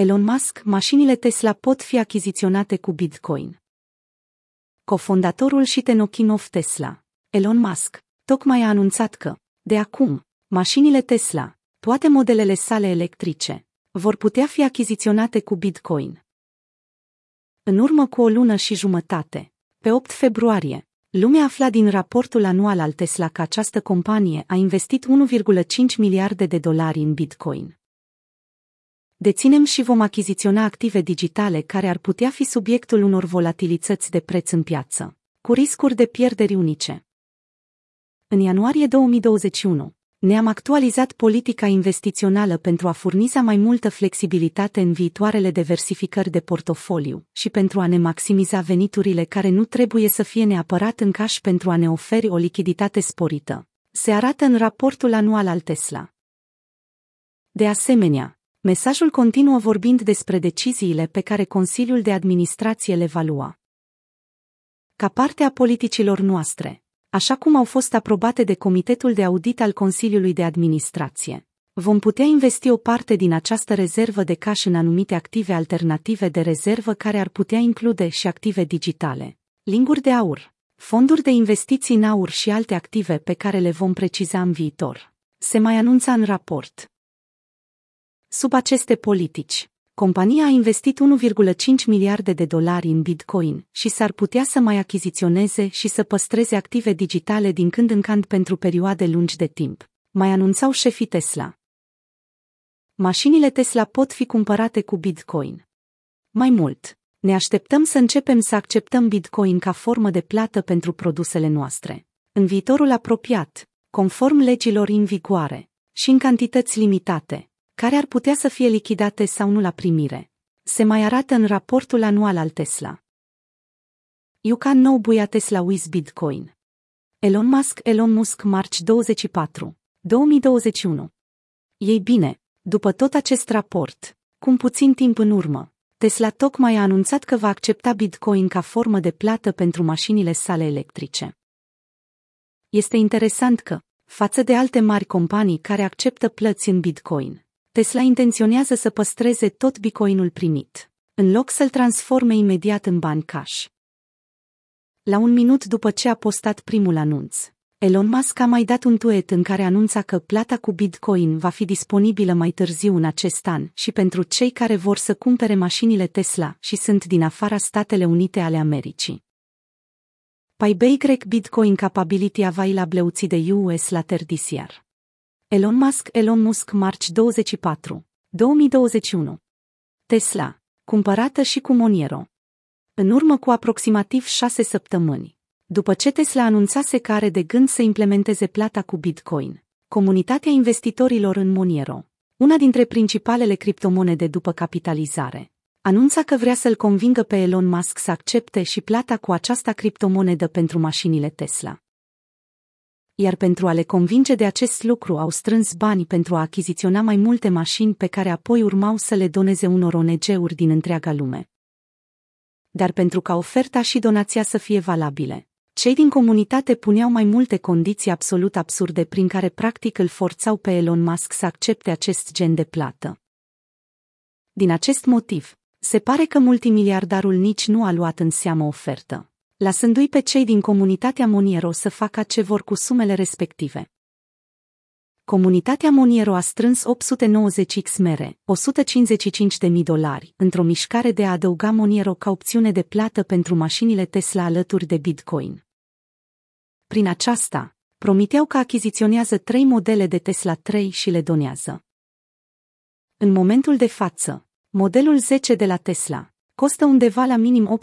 Elon Musk, mașinile Tesla pot fi achiziționate cu Bitcoin. Cofondatorul și Tenochinov Tesla, Elon Musk, tocmai a anunțat că, de acum, mașinile Tesla, toate modelele sale electrice, vor putea fi achiziționate cu Bitcoin. În urmă cu o lună și jumătate, pe 8 februarie, lumea afla din raportul anual al Tesla că această companie a investit 1,5 miliarde de dolari în Bitcoin. Deținem și vom achiziționa active digitale care ar putea fi subiectul unor volatilități de preț în piață, cu riscuri de pierderi unice. În ianuarie 2021, ne-am actualizat politica investițională pentru a furniza mai multă flexibilitate în viitoarele diversificări de portofoliu și pentru a ne maximiza veniturile care nu trebuie să fie neapărat în cash pentru a ne oferi o lichiditate sporită. Se arată în raportul anual al Tesla. De asemenea, mesajul continuă vorbind despre deciziile pe care Consiliul de Administrație le va lua. Ca parte a politicilor noastre, așa cum au fost aprobate de Comitetul de Audit al Consiliului de Administrație. Vom putea investi o parte din această rezervă de cash în anumite active alternative de rezervă care ar putea include și active digitale, linguri de aur, fonduri de investiții în aur și alte active pe care le vom preciza în viitor. Se mai anunța în raport. Sub aceste politici, compania a investit 1,5 miliarde de dolari în Bitcoin și s-ar putea să mai achiziționeze și să păstreze active digitale din când în când pentru perioade lungi de timp, mai anunțau șefii Tesla. Mașinile Tesla pot fi cumpărate cu Bitcoin. Mai mult, ne așteptăm să începem să acceptăm Bitcoin ca formă de plată pentru produsele noastre. În viitorul apropiat, conform legilor în vigoare, și în cantități limitate, care ar putea să fie lichidate sau nu la primire. Se mai arată în raportul anual al Tesla. You can know buia Tesla with Bitcoin. Elon Musk Elon Musk March 24, 2021. Ei bine, după tot acest raport, cum puțin timp în urmă, Tesla tocmai a anunțat că va accepta Bitcoin ca formă de plată pentru mașinile sale electrice. Este interesant că, față de alte mari companii care acceptă plăți în Bitcoin, Tesla intenționează să păstreze tot bitcoinul primit, în loc să-l transforme imediat în bani cash. La un minut după ce a postat primul anunț, Elon Musk a mai dat un tuet în care anunța că plata cu Bitcoin va fi disponibilă mai târziu în acest an și pentru cei care vor să cumpere mașinile Tesla și sunt din afara Statele Unite ale Americii. Pay Bitcoin Capability Available de US Later this year. Elon Musk Elon Musk March 24, 2021 Tesla, cumpărată și cu Moniero. În urmă cu aproximativ șase săptămâni, după ce Tesla anunțase că are de gând să implementeze plata cu Bitcoin, comunitatea investitorilor în Moniero, una dintre principalele criptomonede după capitalizare, anunța că vrea să-l convingă pe Elon Musk să accepte și plata cu această criptomonedă pentru mașinile Tesla iar pentru a le convinge de acest lucru au strâns bani pentru a achiziționa mai multe mașini pe care apoi urmau să le doneze unor ONG-uri din întreaga lume. Dar pentru ca oferta și donația să fie valabile, cei din comunitate puneau mai multe condiții absolut absurde prin care practic îl forțau pe Elon Musk să accepte acest gen de plată. Din acest motiv, se pare că multimiliardarul nici nu a luat în seamă ofertă lăsându-i pe cei din comunitatea Moniero să facă ce vor cu sumele respective. Comunitatea Moniero a strâns 890 xmere, 155.000 dolari, într-o mișcare de a adăuga Moniero ca opțiune de plată pentru mașinile Tesla alături de Bitcoin. Prin aceasta, promiteau că achiziționează trei modele de Tesla 3 și le donează. În momentul de față, modelul 10 de la Tesla costă undeva la minim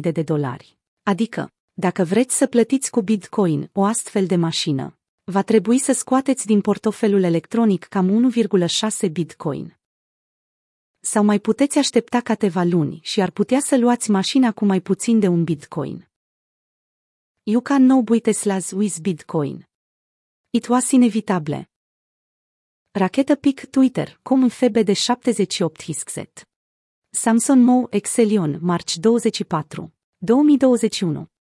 85.000 de dolari. Adică, dacă vreți să plătiți cu Bitcoin o astfel de mașină, va trebui să scoateți din portofelul electronic cam 1,6 Bitcoin. Sau mai puteți aștepta câteva luni și ar putea să luați mașina cu mai puțin de un Bitcoin. You can know buy Teslas with Bitcoin. It was inevitable. Rachetă pic Twitter, cum în febe de 78 Hiskset. Samson Mo Excelion, marci 24. 2021